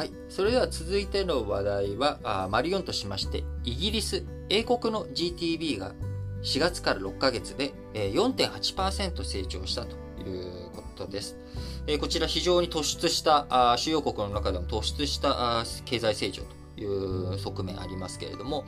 はい。それでは続いての話題は、あマリオンとしまして、イギリス、英国の GTB が4月から6ヶ月で4.8%成長したということです。こちら非常に突出した主要国の中でも突出した経済成長という側面ありますけれども、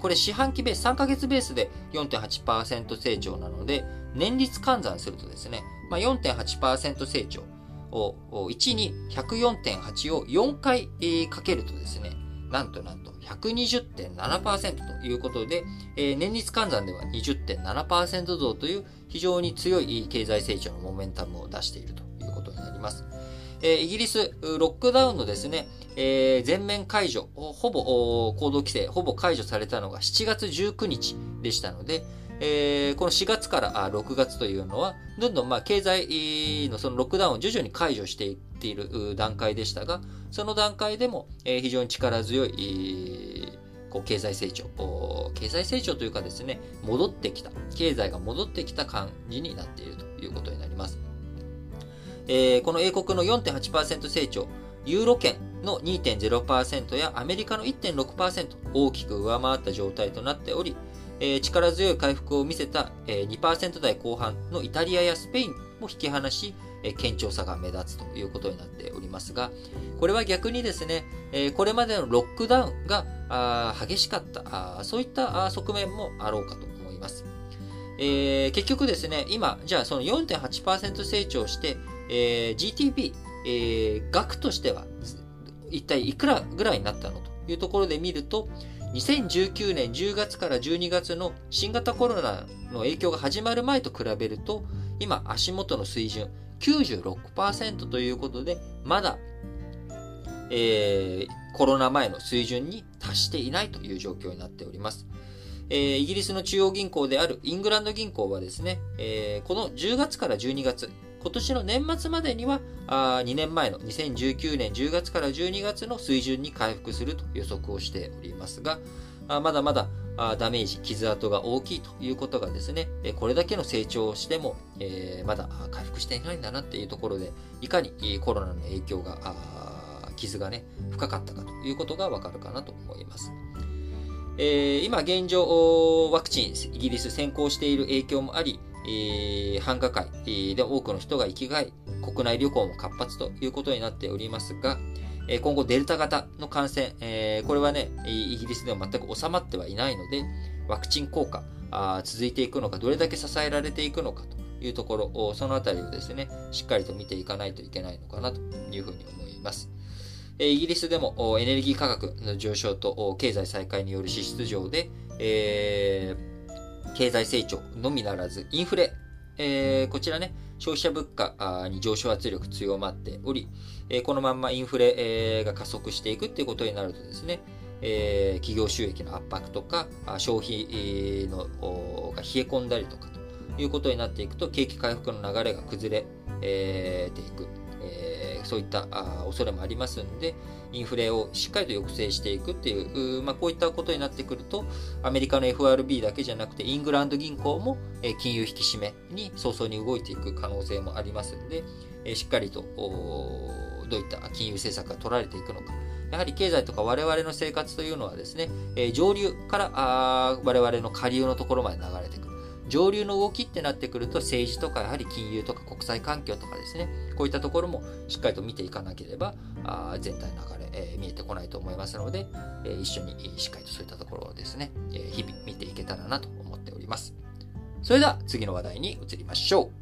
これ四半期ベース、3ヶ月ベースで4.8%成長なので、年率換算するとですね、まあ、4.8%成長を1に104.8を4回かけるとですね、なんとなんと120.7%ということで、えー、年率換算では20.7%増という非常に強い経済成長のモメンタムを出しているということになります。えー、イギリス、ロックダウンのですね、えー、全面解除、ほぼ行動規制、ほぼ解除されたのが7月19日でしたので、えー、この4月から6月というのは、どんどんまあ経済のそのロックダウンを徐々に解除していっている段階でしたが、その段階でも非常に力強い、こう経済成長、経済成長というかですね、戻ってきた、経済が戻ってきた感じになっているということになります。えー、この英国の4.8%成長、ユーロ圏の2.0%やアメリカの1.6%大きく上回った状態となっており、えー、力強い回復を見せた、えー、2%台後半のイタリアやスペインも引き離し、えー、堅調さが目立つということになっておりますが、これは逆にですね、え、これまでのロックダウンが激しかった、そういった側面もあろうかと思います。えー、結局ですね、今、じゃあその4.8%成長して、えー、GTP、えー、額としては一体いくらぐらいになったのというところで見ると、2019年10月から12月の新型コロナの影響が始まる前と比べると、今足元の水準96%ということで、まだ、えー、コロナ前の水準に達していないという状況になっております。えー、イギリスの中央銀行であるイングランド銀行はですね、えー、この10月から12月、今年の年末までにはあ2年前の2019年10月から12月の水準に回復すると予測をしておりますが、あまだまだダメージ、傷跡が大きいということがですね、これだけの成長をしても、えー、まだ回復していないんだなっていうところで、いかにコロナの影響が、傷がね、深かったかということがわかるかなと思います。えー、今現状、ワクチン、イギリス先行している影響もあり、えー、繁華街で多くの人が生きがい、国内旅行も活発ということになっておりますが、え今後デルタ型の感染、えー、これはね、イギリスでは全く収まってはいないので、ワクチン効果あ続いていくのか、どれだけ支えられていくのかというところ、そのあたりをですね、しっかりと見ていかないといけないのかなというふうに思います。イギリスでもエネルギー価格の上昇と経済再開による支出上で、えー経済成長のみならず、インフレ、えー、こちらね、消費者物価に上昇圧力強まっており、えこのまんまインフレ、えが加速していくっていうことになるとですね、え企業収益の圧迫とか、消費のが冷え込んだりとかということになっていくと、景気回復の流れが崩れ、えていく。えそういったあ恐れもありますんで、インフレをしっかりと抑制していくっていう、まあ、こういったことになってくると、アメリカの FRB だけじゃなくて、イングランド銀行も、え金融引き締めに早々に動いていく可能性もありますんで、えしっかりとどういった金融政策が取られていくのか。やはり経済とか我々の生活というのはですね、え上流からあ我々の下流のところまで流れてくる。上流の動きってなってくると政治とかやはり金融とか国際環境とかですね、こういったところもしっかりと見ていかなければ、あ全体の流れ、えー、見えてこないと思いますので、えー、一緒にしっかりとそういったところをですね、えー、日々見ていけたらなと思っております。それでは次の話題に移りましょう。